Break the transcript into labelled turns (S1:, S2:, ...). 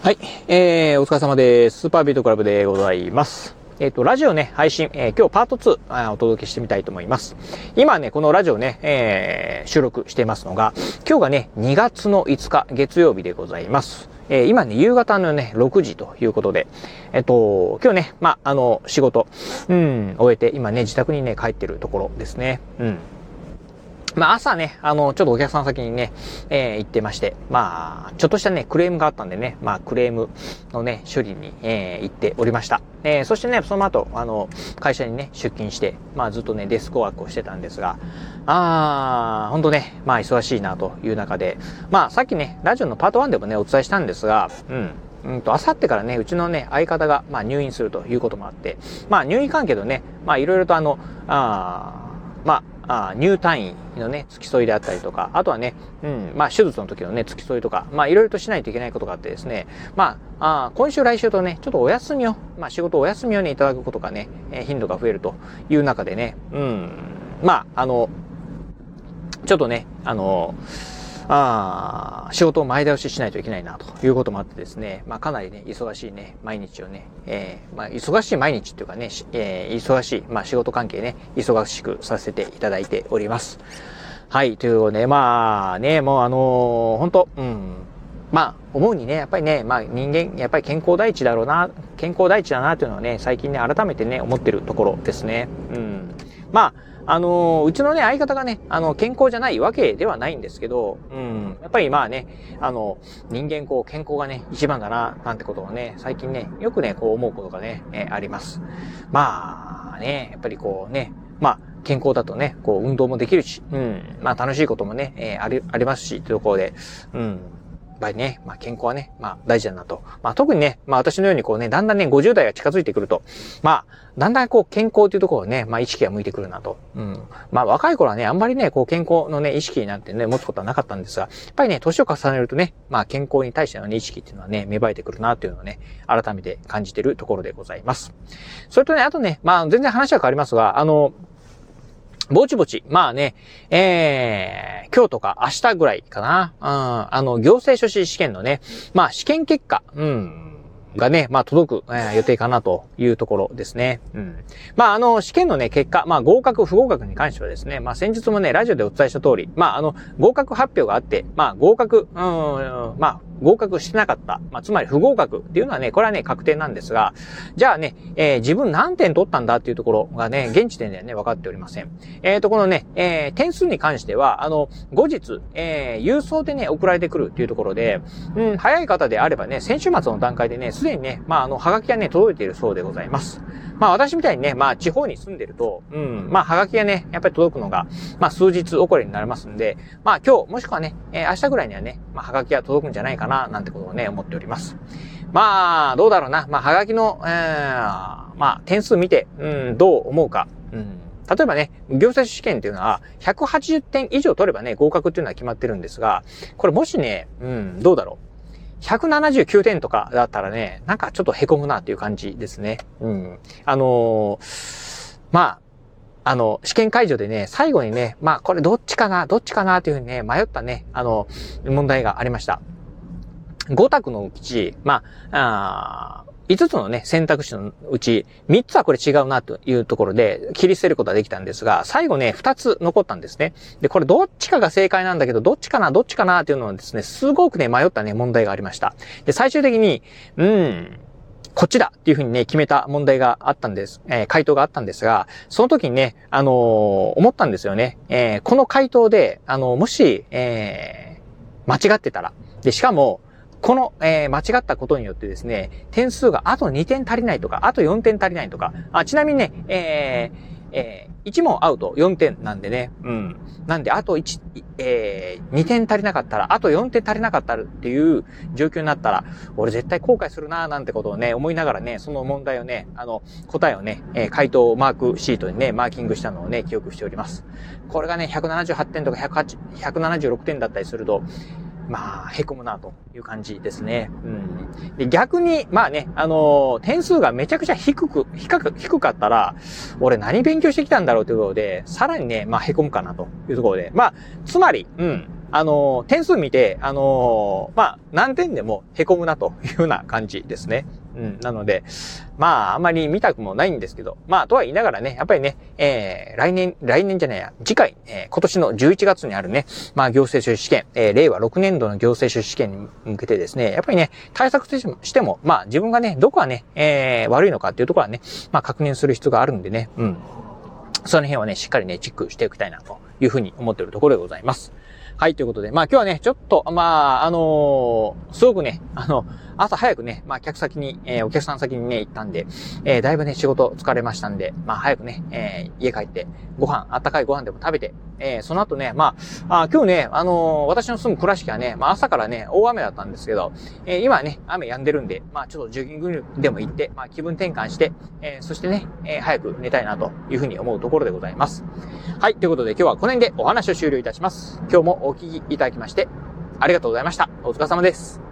S1: はい。えー、お疲れ様です。スーパービートクラブでございます。えっ、ー、と、ラジオね、配信、えー、今日パート2お届けしてみたいと思います。今ね、このラジオね、えー、収録してますのが、今日がね、2月の5日、月曜日でございます。えー、今ね、夕方のね、6時ということで、えっと、今日ね、まあ、あの、仕事、うん、終えて、今ね、自宅にね、帰ってるところですね。うん。まあ朝ね、あの、ちょっとお客さん先にね、えー、行ってまして、まあ、ちょっとしたね、クレームがあったんでね、まあ、クレームのね、処理に、えー、行っておりました。えー、そしてね、その後、あの、会社にね、出勤して、まあ、ずっとね、デスクワークをしてたんですが、あー、ほんとね、まあ、忙しいなという中で、まあ、さっきね、ラジオのパート1でもね、お伝えしたんですが、うん。うんと、あさってからね、うちのね、相方が、まあ、入院するということもあって、まあ、入院関係のね、まあ、いろいろとあの、あまあ、あ入退院のね、付き添いであったりとか、あとはね、うん、まあ、手術の時のね、付き添いとか、まあ、いろいろとしないといけないことがあってですね、まあ、あ今週来週とね、ちょっとお休みを、まあ、仕事お休みをね、いただくことがね、え頻度が増えるという中でね、うん、まあ、あの、ちょっとね、あの、あ仕事を前倒ししないといけないなということもあってですね、まあかなりね、忙しいね、毎日をね、えー、まあ忙しい毎日っていうかね、えー、忙しい、まあ仕事関係ね、忙しくさせていただいております。はい、ということで、まあね、もうあのー、本当うん、まあ、思うにね、やっぱりね、まあ人間、やっぱり健康第一だろうな、健康第一だなというのはね、最近ね、改めてね、思ってるところですね。うん。まあ、あのうちのね、相方がね、あの、健康じゃないわけではないんですけど、うん、やっぱりまあね、あの、人間こう、健康がね、一番だな、なんてことをね、最近ね、よくね、こう思うことがね、えー、あります。まあね、やっぱりこうね、まあ、健康だとね、こう、運動もできるし、うん、まあ楽しいこともね、えー、あり、ありますし、というところで、うん、ぱりね、まあ健康はね、まあ大事だなと。まあ特にね、まあ私のようにこうね、だんだんね、50代が近づいてくると、まあ、だんだんこう健康というところをね、まあ意識が向いてくるなと。うん。まあ若い頃はね、あんまりね、こう健康のね、意識なんてね、持つことはなかったんですが、やっぱりね、年を重ねるとね、まあ健康に対してのね、意識っていうのはね、芽生えてくるなというのをね、改めて感じてるところでございます。それとね、あとね、まあ全然話は変わりますが、あの、ぼちぼち、まあね、えー、今日とか明日ぐらいかな、うん、あの、行政書士試験のね、まあ試験結果、うん、がね、まあ届く、えー、予定かなというところですね。うん。まああの、試験のね、結果、まあ合格、不合格に関してはですね、まあ先日もね、ラジオでお伝えした通り、まああの、合格発表があって、まあ合格、うん、まあ合格してなかった。まあ、つまり不合格っていうのはね、これはね、確定なんですが、じゃあね、えー、自分何点取ったんだっていうところがね、現時点ではね、分かっておりません。えっ、ー、と、このね、えー、点数に関しては、あの、後日、えー、郵送でね、送られてくるっていうところで、うん、早い方であればね、先週末の段階でね、すでにね、まあ、あの、はがきがね、届いているそうでございます。まあ、私みたいにね、まあ、地方に住んでると、うん、まあ、はがきがね、やっぱり届くのが、まあ、数日遅れになりますんで、まあ、今日、もしくはね、えー、明日ぐらいにはね、まあ、はがきが届くんじゃないかな、なんてことをね、思っております。まあ、どうだろうな。まあ、はがきの、えー、まあ、点数見て、うん、どう思うか。うん。例えばね、行政試験っていうのは、180点以上取ればね、合格っていうのは決まってるんですが、これもしね、うん、どうだろう。179点とかだったらね、なんかちょっと凹むなっていう感じですね。うん。あのー、まあ、あの、試験会場でね、最後にね、まあ、これどっちかな、どっちかなというふうにね、迷ったね、あの、問題がありました。5択のうち、まあ、あ5つのね、選択肢のうち、3つはこれ違うなというところで、切り捨てることができたんですが、最後ね、2つ残ったんですね。で、これどっちかが正解なんだけど、どっちかな、どっちかなっていうのはですね、すごくね、迷ったね、問題がありました。で、最終的に、うん、こっちだっていうふうにね、決めた問題があったんです。えー、回答があったんですが、その時にね、あのー、思ったんですよね。えー、この回答で、あのもし、え間違ってたら、で、しかも、この、えー、間違ったことによってですね、点数があと2点足りないとか、あと4点足りないとか、あちなみにね、えー、えー、1問アウト4点なんでね、うん。なんで、あと1、えー、2点足りなかったら、あと4点足りなかったっていう状況になったら、俺絶対後悔するなーなんてことをね、思いながらね、その問題をね、あの、答えをね、えー、回答マークシートにね、マーキングしたのをね、記憶しております。これがね、178点とか108 176点だったりすると、まあ、凹むなという感じですね。うん。で、逆に、まあね、あのー、点数がめちゃくちゃ低く、低く、低かったら、俺何勉強してきたんだろうということで、さらにね、まあ、凹むかなというところで。まあ、つまり、うん。あの、点数見て、あの、まあ、何点でもへこむなというような感じですね。うん。なので、まあ、あまり見たくもないんですけど、まあ、とは言いながらね、やっぱりね、えー、来年、来年じゃないや、次回、えー、今年の11月にあるね、まあ、行政書士試験、えー、令和6年度の行政書士試験に向けてですね、やっぱりね、対策としても、まあ、自分がね、どこがね、えー、悪いのかっていうところはね、まあ、確認する必要があるんでね、うん。その辺はね、しっかりね、チェックしていきたいな、というふうに思っているところでございます。はい、ということで、まあ今日はね、ちょっと、まあ、あのー、すごくね、あの、朝早くね、まあ客先に、えー、お客さん先にね、行ったんで、えー、だいぶね、仕事疲れましたんで、まあ早くね、え、家帰って、ご飯、あったかいご飯でも食べて、え、その後ね、まあ、あ今日ね、あの、私の住む倉敷はね、まあ朝からね、大雨だったんですけど、え、今はね、雨止んでるんで、まあちょっとジョギングでも行って、まあ気分転換して、え、そしてね、え、早く寝たいなというふうに思うところでございます。はい、ということで今日はこの辺でお話を終了いたします。今日もお聞きいただきまして、ありがとうございました。お疲れ様です。